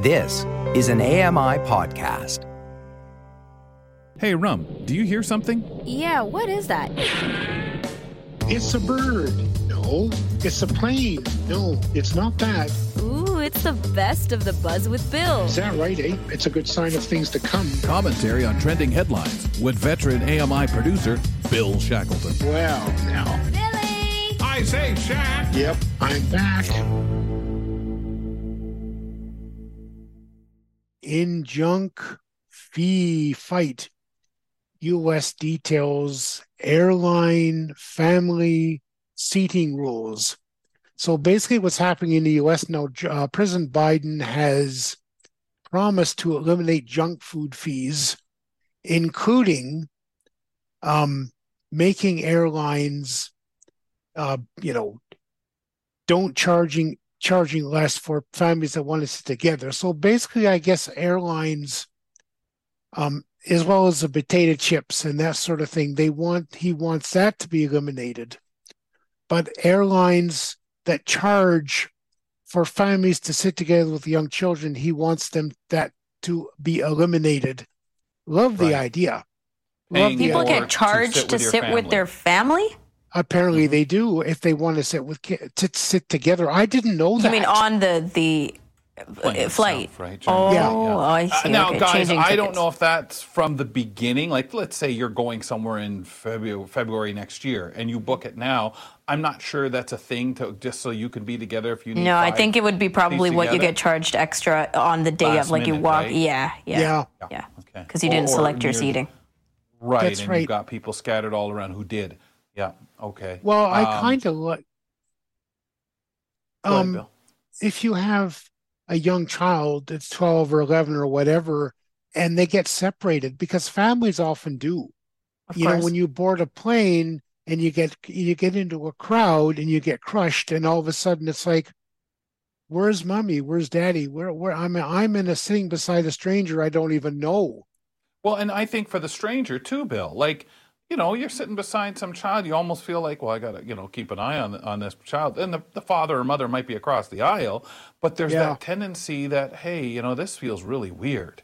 This is an AMI podcast. Hey, Rum, do you hear something? Yeah, what is that? It's a bird. No. It's a plane. No, it's not that. Ooh, it's the best of the Buzz with Bill. Is that right, eh? It's a good sign of things to come. Commentary on trending headlines with veteran AMI producer Bill Shackleton. Well, now. Billy! I say, Shack! Yep, I'm back. In junk fee fight, U.S. details airline family seating rules. So basically, what's happening in the U.S. now, uh, President Biden has promised to eliminate junk food fees, including um, making airlines, uh, you know, don't charging charging less for families that want to sit together. So basically, I guess airlines, um, as well as the potato chips and that sort of thing, they want he wants that to be eliminated. But airlines that charge for families to sit together with young children, he wants them that to be eliminated. Love the idea. Love the People Or idea. get charged sit to with your sit with their family? Apparently, Mm-hmm. they do if they want to sit with to sit together. I didn't know that. You mean on the the Plane uh, flight? itself, right? Oh, Yeah. I Uh, see. now, okay. guys, changing I don't know if that's from the beginning. Like, let's say you're going somewhere in February, February next year, and you book it now. I'm not sure that's a thing to just so you can be together if you need. To. No, I think it would be probably what you get charged extra on the day Last of, like you walk. right? Yeah, yeah, Yeah. yeah. Okay. Because you didn't Or- or select your seating. Right, That's and right. you've got people scattered all around who did. Yeah. Okay. Well, I Um, kind of like. go ahead, Um, if you have a young child that's 12 or 11 or whatever, and they get separated because families often do. Of you course. know, when you board a plane and you get you get into a crowd and you get crushed, and all of a sudden it's like, where's mommy? Where's daddy? Where where I'm I'm in a sitting beside a stranger I don't even know. Well, and I think for the stranger too, Bill. Like, you know, you're sitting beside some child, you almost feel like, well, I got to, you know, keep an eye on on this child. And the, the father or mother might be across the aisle, but there's Yeah. that tendency that, hey, you know, this feels really weird.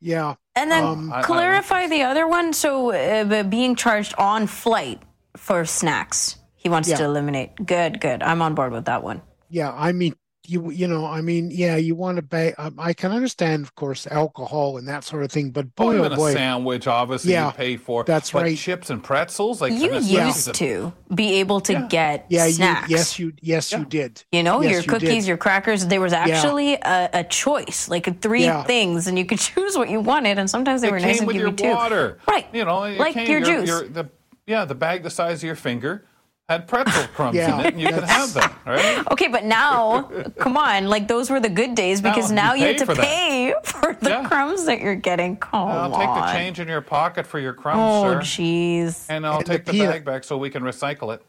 Yeah. And then Um, I- I- clarify the other one. So uh, being charged on flight for snacks, he wants Yeah. to eliminate. Good, good. I'm on board with that one. Yeah, I mean, you you know, I mean, yeah, you want to buy. Um, I can understand, of course, alcohol and that sort of thing, but boy, Even oh a sandwich, obviously, Yeah, you pay for. that's but right. Chips and pretzels, like You used the- to be able to Yeah. get yeah, you, snacks. yes, you, yes, you did. You know, Yes, your you cookies, did. your crackers. There was actually a, a choice, like three Yeah. things, and you could choose what you wanted. And sometimes they It were came nice and with give your you two. water, Right. You know, Like came- your juice. the, yeah, the bag the size of your finger had pretzel crumbs Yeah, in it, and you could have them, right? Okay, but now, come on, like those were the good days because Now now, you you pay have for to that. pay for the Yeah. crumbs that you're getting. Come I'll on. take the change in your pocket for your crumbs, Oh, sir. jeez. And I'll And take the, peanut- bag back so we can recycle it.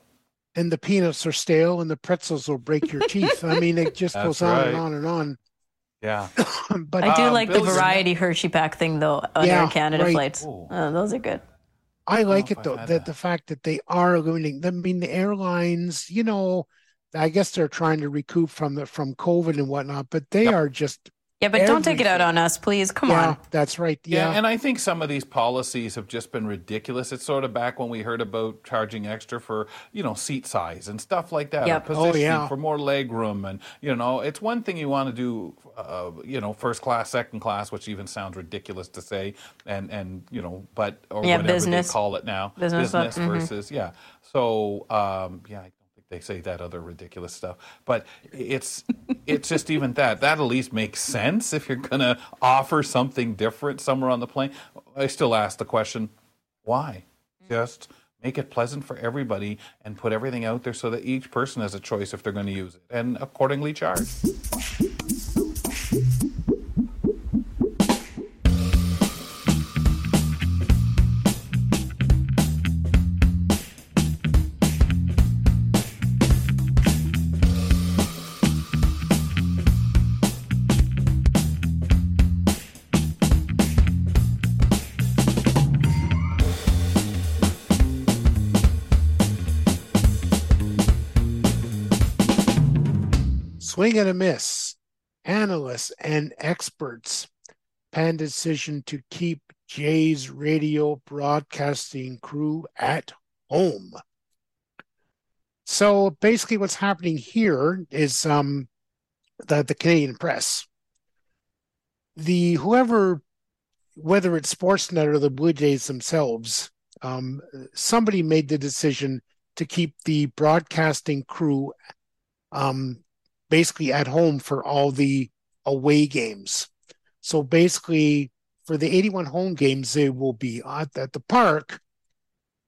And the peanuts are stale, and the pretzels will break your teeth. I mean, it just That's goes on right. and on and on. Yeah. But I do Um, like the variety Hershey pack thing though on Yeah, Air Canada right. flights. Ooh. Uh, those are good. I like it though that that. the fact that they are eliminating. I mean, the airlines, you know, I guess they're trying to recoup from the from COVID and whatnot, but they Yep. are just Yeah, but don't take it out on us, please. Come on. yeah, on. that's right. Yeah. Yeah, and I think some of these policies have just been ridiculous. It's sort of back when we heard about charging extra for, you know, seat size and stuff like that, Yep. or Oh, yeah. for more leg room. And, you know, it's one thing you want to do, uh, you know, first class, second class, which even sounds ridiculous to say, and, and you know, but, or Yeah, whatever business. they call it now. Business, uh, Business mhm. versus, yeah. So, um, yeah, I don't think they say that other ridiculous stuff. But it's it's just even that. That at least makes sense if you're going to offer something different somewhere on the plane. I still ask the question, why? Just make it pleasant for everybody and put everything out there so that each person has a choice if they're going to use it and accordingly charge. Swing and a miss. analysts and experts pan decision to keep Jay's radio broadcasting crew at home. So basically, what's happening here is um, the the Canadian press, the whoever, whether it's Sportsnet or the Blue Jays themselves, um, somebody made the decision to keep the broadcasting crew um, basically at home for all the away games. So basically, for the 81 home games, they will be at, at the park.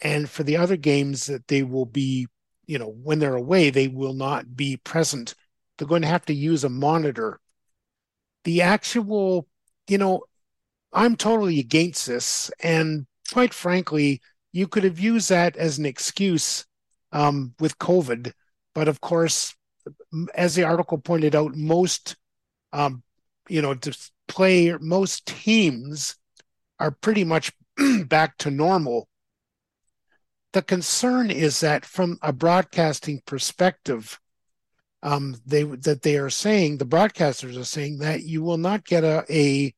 And for the other games that they will be, you know, when they're away, they will not be present. They're going to have to use a monitor. The actual, you know, I'm totally against this. And quite frankly, you could have used that as an excuse um, with COVID. But of course, as the article pointed out, most, um, you know, play most teams are pretty much back to normal. The concern is that from a broadcasting perspective, um, they that they are saying the broadcasters are saying that you will not get a a,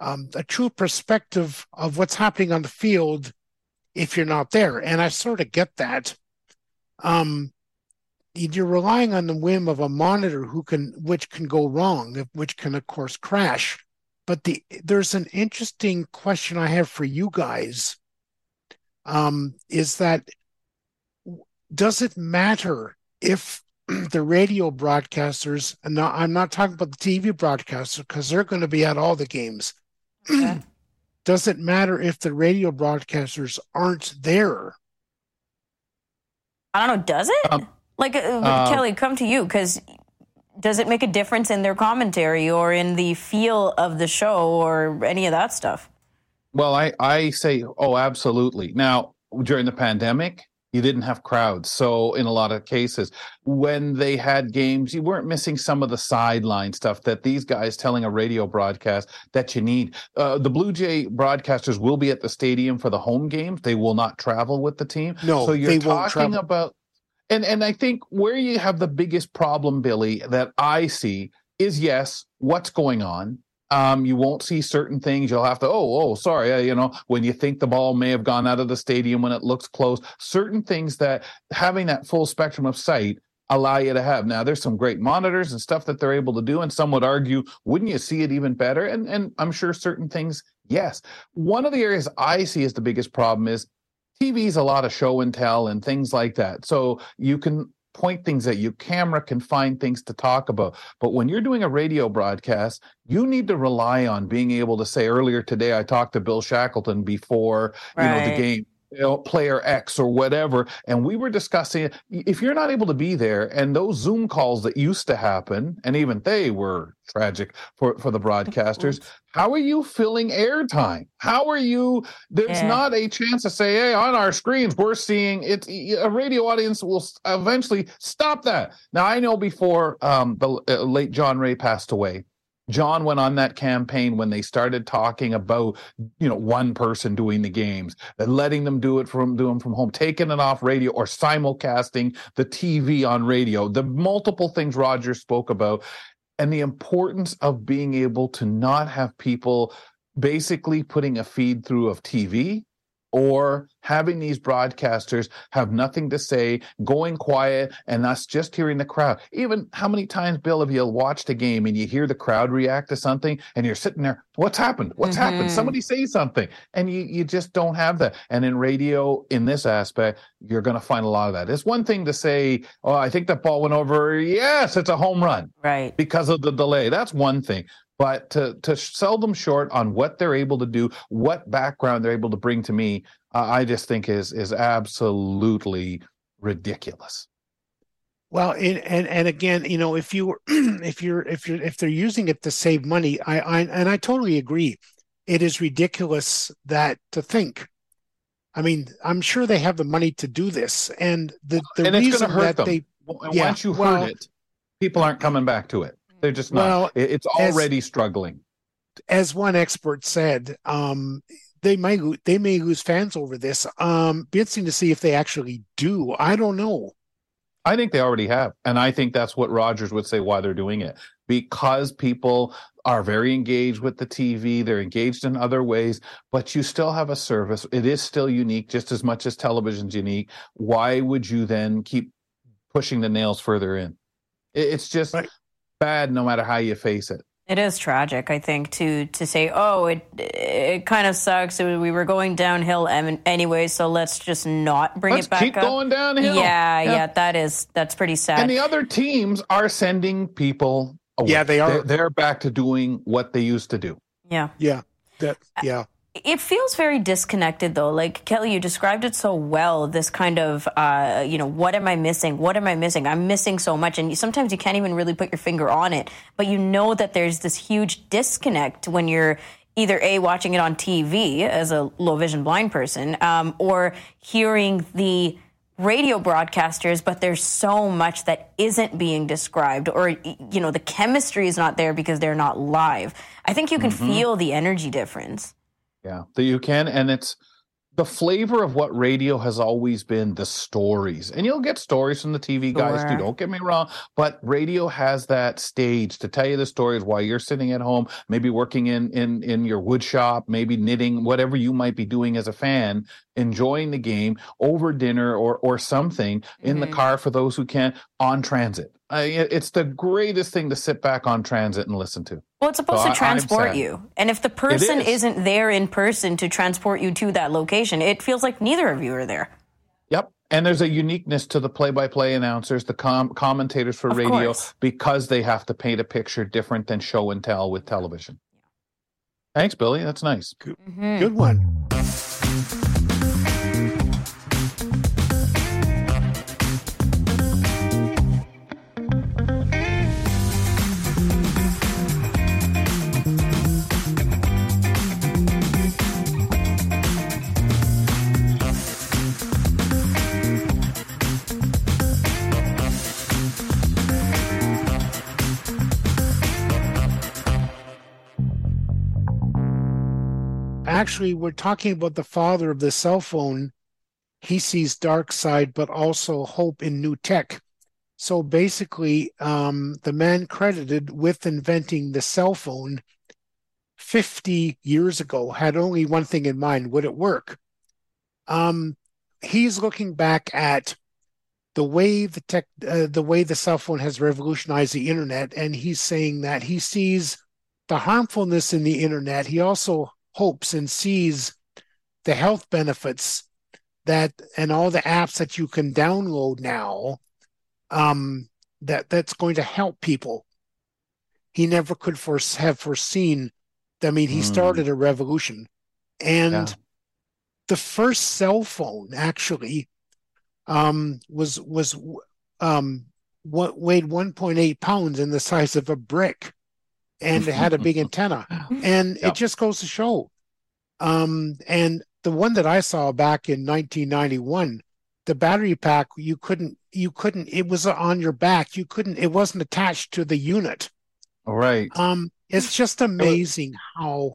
um, a true perspective of what's happening on the field if you're not there, and I sort of get that. Um, you're relying on the whim of a monitor who can which can go wrong which can of course crash. But the there's an interesting question i have for you guys. Um, is that does it matter if the radio broadcasters and now i'm not talking about the tv broadcasters because they're going to be at all the games. Okay. does it matter if the radio broadcasters aren't there? I don't know does it? Um, like, uh, uh, Kelly, come to you because does it make a difference in their commentary or in the feel of the show or any of that stuff? Well, I, I say, oh, absolutely. Now, during the pandemic, you didn't have crowds. So, in a lot of cases, when they had games, you weren't missing some of the sideline stuff that these guys telling a radio broadcast that you need. Uh, the Blue Jay broadcasters will be at the stadium for the home games. They will not travel with the team. No, so you're talking about and and I think where you have the biggest problem, Billy, that I see is yes, what's going on. Um, you won't see certain things. You'll have to, oh, oh, sorry, uh, you know, when you think the ball may have gone out of the stadium when it looks close, certain things that having that full spectrum of sight allow you to have. Now, there's some great monitors and stuff that they're able to do, and some would argue, wouldn't you see it even better? And and I'm sure certain things, yes. One of the areas I see as the biggest problem is TV's a lot of show and tell and things like that. So you can point things at you. Camera can find things to talk about. But when you're doing a radio broadcast, you need to rely on being able to say earlier today, I talked to Bill Shackleton before, right. you know, the game player X or whatever. And we were discussing if you're not able to be there and those Zoom calls that used to happen, and even they were tragic for, for the broadcasters, how are you filling airtime? How are you? There's yeah. not a chance to say, hey, on our screens, we're seeing it. A radio audience will eventually stop that. Now, I know before um, the uh, late John Ray passed away, John went on that campaign when they started talking about, you know, one person doing the games, letting them do it from do them from home, taking it off radio or simulcasting the TV on radio. The multiple things Roger spoke about, and the importance of being able to not have people basically putting a feed through of TV or having these broadcasters have nothing to say, going quiet, and us just hearing the crowd. Even how many times, Bill, have you watched a game and you hear the crowd react to something and you're sitting there, what's happened? What's mm-hmm. happened? Somebody say something. And you, you just don't have that. And in radio, in this aspect, you're going to find a lot of that. It's one thing to say, oh, I think that ball went over. Yes, it's a home run. Right. Because of the delay. That's one thing but to to sell them short on what they're able to do, what background they're able to bring to me, uh, I just think is is absolutely ridiculous. Well, and, and and again, you know, if you if you're if you're if they're using it to save money, I, I and I totally agree. It is ridiculous that to think. I mean, I'm sure they have the money to do this, and the the and reason that them. they yeah, once you well, heard it, people aren't coming back to it. They're just not. Well, it's already as, struggling. As one expert said, um, they might they may lose fans over this. Um, be interesting to see if they actually do. I don't know. I think they already have. And I think that's what Rogers would say why they're doing it. Because people are very engaged with the TV, they're engaged in other ways, but you still have a service. It is still unique just as much as television's unique. Why would you then keep pushing the nails further in? It's just right. Bad no matter how you face it. It is tragic, I think, to to say, oh, it it kind of sucks. We were going downhill anyway, so let's just not bring let's it back keep up. going downhill. Yeah, yeah, yeah, that is that's pretty sad. And the other teams are sending people. Away. Yeah, they are. They're, they're back to doing what they used to do. Yeah, yeah, that yeah. It feels very disconnected, though. Like Kelly, you described it so well. This kind of, uh, you know, what am I missing? What am I missing? I'm missing so much, and sometimes you can't even really put your finger on it. But you know that there's this huge disconnect when you're either a watching it on TV as a low vision blind person, um, or hearing the radio broadcasters, but there's so much that isn't being described, or you know, the chemistry is not there because they're not live. I think you can mm-hmm. feel the energy difference. Yeah, that you can, and it's the flavor of what radio has always been the stories. And you'll get stories from the TV guys sure. too, don't get me wrong. But radio has that stage to tell you the stories while you're sitting at home, maybe working in in in your wood shop, maybe knitting, whatever you might be doing as a fan, enjoying the game over dinner or or something in mm-hmm. the car for those who can on transit. Uh, it's the greatest thing to sit back on transit and listen to. Well, it's supposed so to transport you. And if the person is. isn't there in person to transport you to that location, it feels like neither of you are there. Yep. And there's a uniqueness to the play by play announcers, the com- commentators for of radio, course. because they have to paint a picture different than show and tell with television. Thanks, Billy. That's nice. Good, mm-hmm. Good one. Actually we're talking about the father of the cell phone. He sees dark side but also hope in new tech. So basically um, the man credited with inventing the cell phone 50 years ago had only one thing in mind would it work? Um, he's looking back at the way the tech uh, the way the cell phone has revolutionized the internet and he's saying that he sees the harmfulness in the internet. He also hopes and sees the health benefits that and all the apps that you can download now um, that that's going to help people. He never could have foreseen. I mean, he mm. started a revolution, and yeah. the first cell phone actually um, was was um, what weighed 1.8 pounds in the size of a brick and it had a big antenna. And yep. it just goes to show. Um, and the one that I saw back in 1991, the battery pack you couldn't you couldn't it was on your back you couldn't it wasn't attached to the unit. All right. Um, it's just amazing how.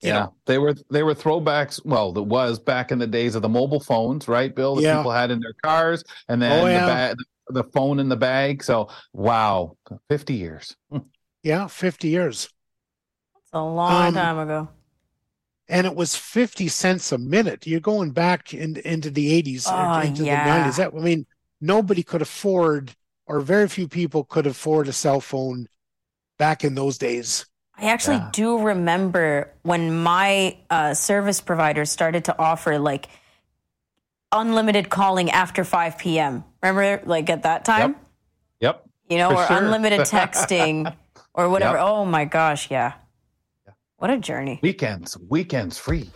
Yeah, know. they were they were throwbacks. Well, it was back in the days of the mobile phones, right, Bill? That yeah. people had in their cars, and then oh, yeah. the, ba- the phone in the bag. So wow, fifty years. yeah, fifty years. That's a long um, time ago. And it was fifty cents a minute. You're going back in, into the eighties, oh, into yeah. the nineties. That I mean, nobody could afford, or very few people could afford a cell phone back in those days. I actually yeah. do remember when my uh, service provider started to offer like unlimited calling after 5 p.m. Remember, like at that time? Yep. yep. You know, For or sure. unlimited texting or whatever. Yep. Oh my gosh, yeah. yeah. What a journey. Weekends, weekends free.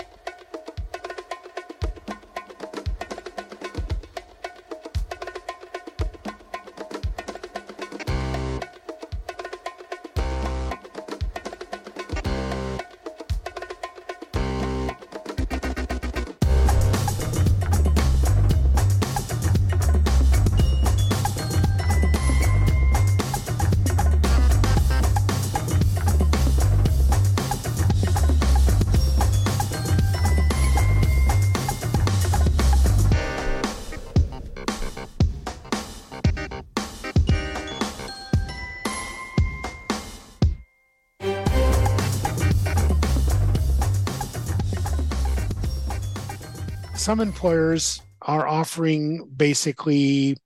Some employers are offering basically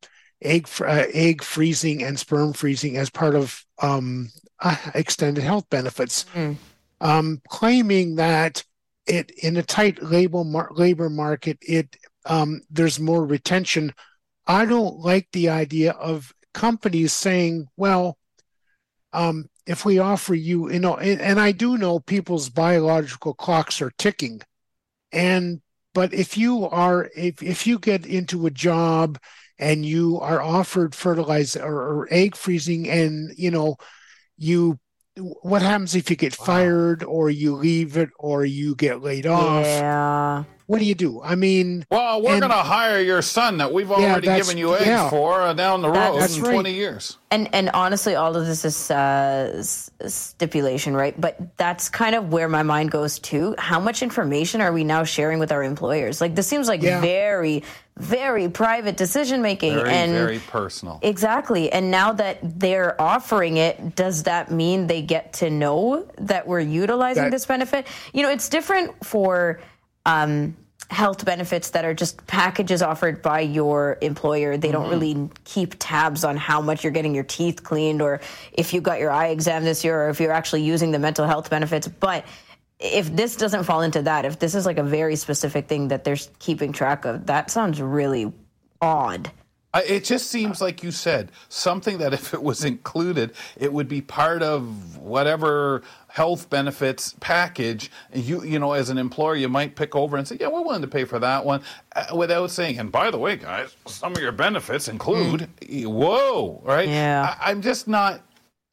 egg uh, egg freezing and sperm freezing as part of um, uh, extended health benefits, Mm. um, claiming that it in a tight labor mar- labor market it um, there's more retention. I don't like the idea of companies saying, well, um, if we offer you, you know, and, and I do know people's biological clocks are ticking, and but if you are if if you get into a job and you are offered fertilizer or, or egg freezing, and you know, you what happens if you get Wow. fired or you leave it or you get laid off? Yeah. What do you do? I mean, Well, we're going to hire your son that we've already that's- given you eggs yeah. for uh, down the road That's in right. 20 years. And and honestly, all of this is uh, stipulation, right? But that's kind of where my mind goes to. How much information are we now sharing with our employers? Like this seems like Yeah. very, very private decision making, and very personal. Exactly. And now that they're offering it, does that mean they get to know that we're utilizing That- this benefit? You know, it's different for um, health benefits that are just packages offered by your employer. They don't really keep tabs on how much you're getting your teeth cleaned or if you got your eye exam this year or if you're actually using the mental health benefits. But if this doesn't fall into that, if this is like a very specific thing that they're keeping track of, that sounds really odd. I, it just seems like you said something that if it was included, it would be part of whatever health benefits package. You, you know, as an employer, you might pick over and say, "Yeah, we're willing to pay for that one," uh, without saying, "And by the way, guys, some of your benefits include." Whoa, right? Yeah. I, I'm just not.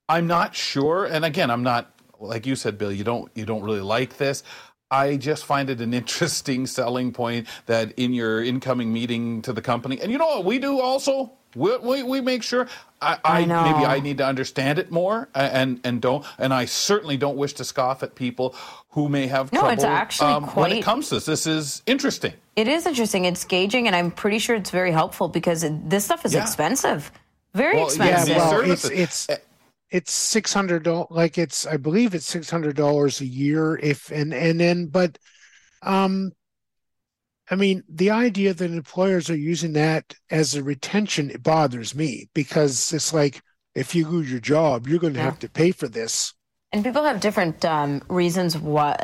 I'm not sure. And again, I'm not like you said, Bill. You don't you don't really like this. I just find it an interesting selling point that in your incoming meeting to the company, and you know what we do also. We, we, we make sure I, I, I know. maybe I need to understand it more and and don't and I certainly don't wish to scoff at people who may have No, trouble it's actually um, when it comes to this. This is interesting. It is interesting. It's gauging, and I'm pretty sure it's very helpful because it, this stuff is Yeah. expensive, very Well, yeah, yeah, expensive. well, services- it's it's it's six hundred. Like it's, I believe it's six hundred dollars a year. If and and then, but, um, I mean, the idea that employers are using that as a retention it bothers me because it's like if you lose your job, you're going to Yeah. have to pay for this. And people have different um, reasons why,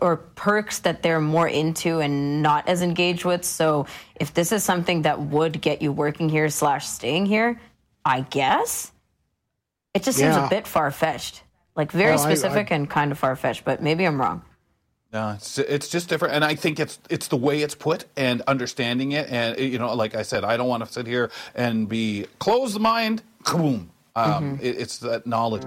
or perks that they're more into and not as engaged with. So if this is something that would get you working here slash staying here, I guess it just seems Yeah. a bit far fetched, like very Well, I- I- specific and kind of far fetched. But maybe I'm wrong. No, it's it's just different, and I think it's it's the way it's put and understanding it, and you know, like I said, I don't want to sit here and be closed mind. Boom. Um, it, it's that knowledge.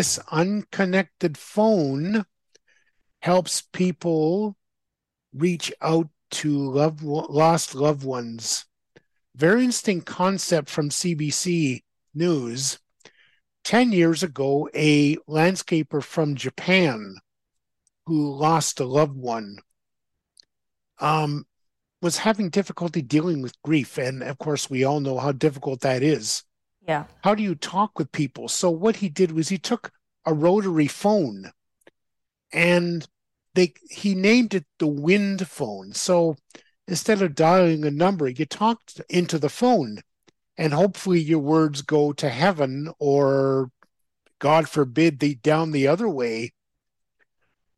This unconnected phone helps people reach out to loved, lost loved ones. Very interesting concept from CBC News. 10 years ago, a landscaper from Japan who lost a loved one um, was having difficulty dealing with grief. And of course, we all know how difficult that is Yeah. how do you talk with people? So what he did was he took a rotary phone and they he named it the wind phone. So instead of dialing a number, you talked into the phone and hopefully your words go to heaven or God forbid they down the other way.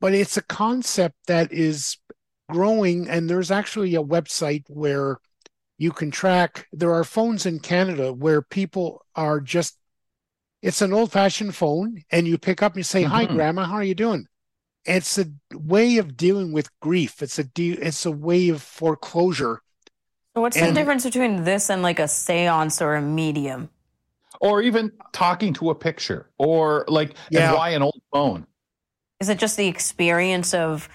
But it's a concept that is growing and there's actually a website where you can track. There are phones in Canada where people are just. It's an old-fashioned phone, and you pick up and you say, "Hi, Mhm. Grandma, how are you doing?" It's a way of dealing with grief. It's a de- it's a way of foreclosure. So what's the difference between this and like a seance or a medium? or even talking to a picture, or like, Yeah. and why an old phone? Is it just the experience of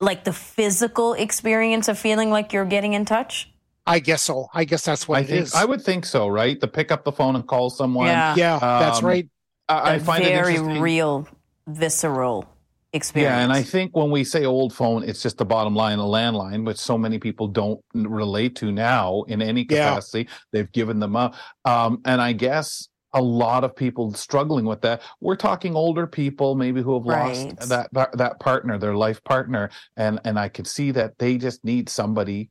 like the physical experience of feeling like you're getting in touch? I guess so. I guess that's what I it think is. I would think so, right? To pick up the phone and call someone. Yeah. yeah, that's Um, right. I find it very real, visceral experience. Yeah, and I think when we say old phone, it's just the bottom line, a landline, which so many people don't relate to now in any Yeah. capacity. They've given them up. Um, and I guess a lot of people struggling with that. We're talking older people, maybe who have Right. lost that that that partner, their life partner, and and I could see that they just need somebody,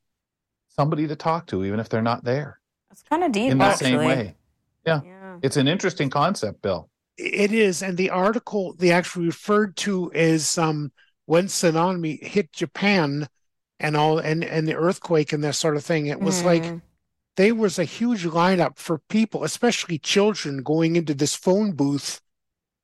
somebody to talk to, even if they're not there it's kind of deep, in the actually. same way. Yeah. It's an interesting concept, Bill. It is, and the article they actually referred to is um, when tsunami hit Japan and all, and and the earthquake and that sort of thing. It was like Mhm. there was a huge lineup for people, especially children, going into this phone booth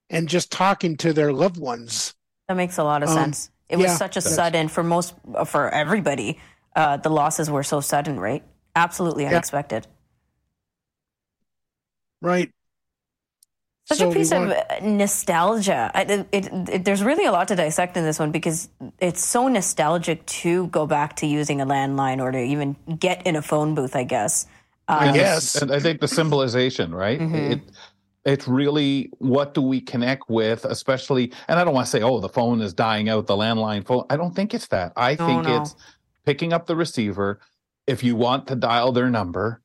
and just talking to their loved ones. that makes a lot of Um, sense. It yeah, was such a that's- sudden for most for everybody. Uh, the losses were so sudden, right? Absolutely unexpected. Right. Such So a piece want- of uh, nostalgia. It, it, it- there's really a lot to dissect in this one because it's so nostalgic to go back to using a landline or to even get in a phone booth. I guess. I And guess. and I think the symbolization, right? Mhm. It it's really what do we connect with, especially and I don't want to say, oh, the phone is dying out, the landline phone. I don't think it's that. I No, think no. it's picking up the receiver if you want to dial their number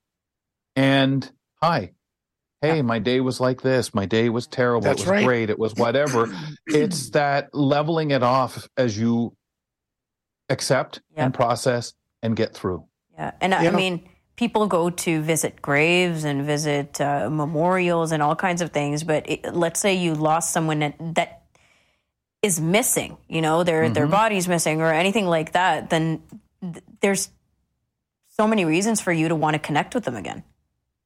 and hi. Hey, my day was like this. My day was terrible. That's it was right. great. It was whatever. it's that leveling it off as you accept Yep. and process and get through. Yeah, and I- Yeah. I mean, people go to visit graves and visit uh, memorials and all kinds of things. But it, let's say you lost someone that, that is missing, you know, their their Mhm. body's missing or anything like that. Then th- there's so many reasons for you to want to connect with them again.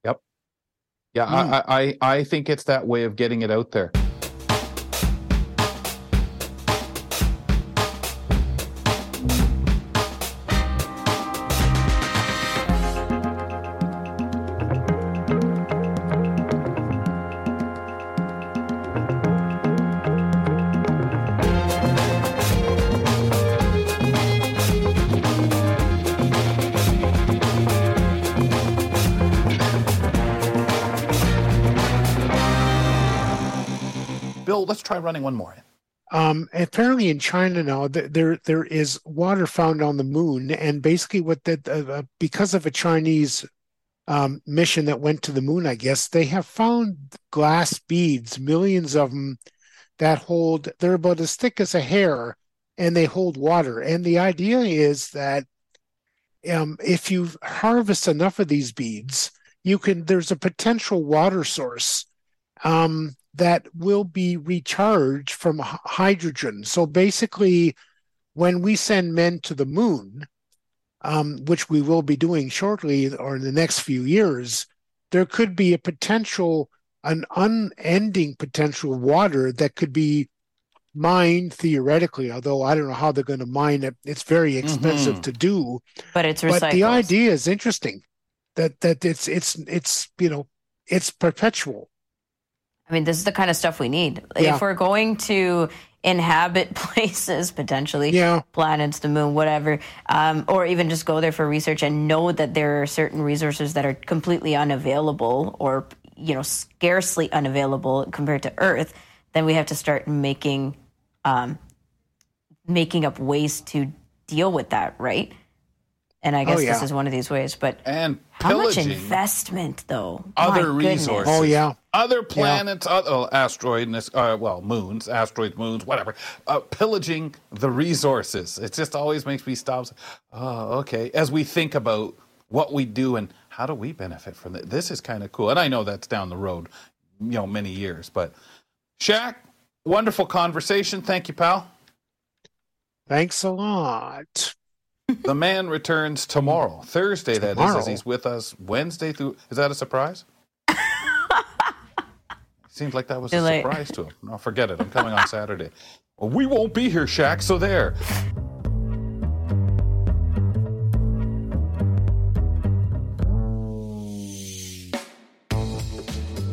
Yep. Yeah, Mm. I, I I think it's that way of getting it out there. Let's try running one more. Um, apparently in China now, th- there there is water found on the moon, and basically what that uh, uh, because of a Chinese um, mission that went to the moon, I guess they have found glass beads, millions of them that hold. They're about as thick as a hair, and they hold water. And the idea is that um, if you harvest enough of these beads, you can. There's a potential water source. Um, that will be recharged from h- hydrogen. So basically, when we send men to the moon, um, which we will be doing shortly or in the next few years, there could be a potential, an unending potential water that could be mined theoretically. Although I don't know how they're going to mine it; it's very expensive Mhm. to do. But it's recycled. But the idea is interesting. That that it's it's it's you know it's perpetual. I mean, this is the kind of stuff we need. Yeah. If we're going to inhabit places, potentially, Yeah. planets, the moon, whatever, um, or even just go there for research and know that there are certain resources that are completely unavailable or, you know, scarcely unavailable compared to Earth, then we have to start making, um, making up ways to deal with that, right? And I guess this yeah. is one of these ways. But And how much investment, though? other My goodness. resources. Oh yeah. Other planets, other oh, asteroid, and this- uh, well, moons, asteroids, moons, whatever, uh, pillaging the resources. It just always makes me stop. Oh, okay. As we think about what we do and how do we benefit from it, this is kind of cool. And I know that's down the road, you know, many years. But Shaq, wonderful conversation. Thank you, pal. Thanks a lot. the man returns tomorrow, Thursday. That is, as he's with us Wednesday through. Is that a surprise? Seems like that was Too a late. surprise to him. No, forget it. I'm coming on Saturday. Well, we won't be here, Shaq. So there.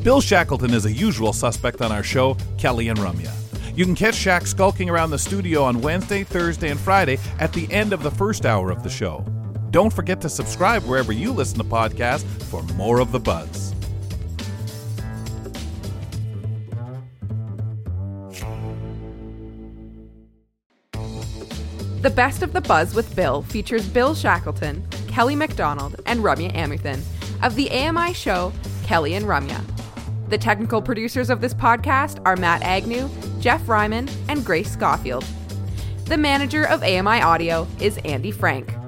Bill Shackleton is a usual suspect on our show, Kelly and Rumya. You can catch Shaq skulking around the studio on Wednesday, Thursday, and Friday at the end of the first hour of the show. Don't forget to subscribe wherever you listen to podcasts for more of the buzz. The Best of the Buzz with Bill features Bill Shackleton, Kelly McDonald, and Rumya Amuthan of the AMI show Kelly and Rumya. The technical producers of this podcast are Matt Agnew, Jeff Ryman, and Grace Schofield. The manager of AMI Audio is Andy Frank.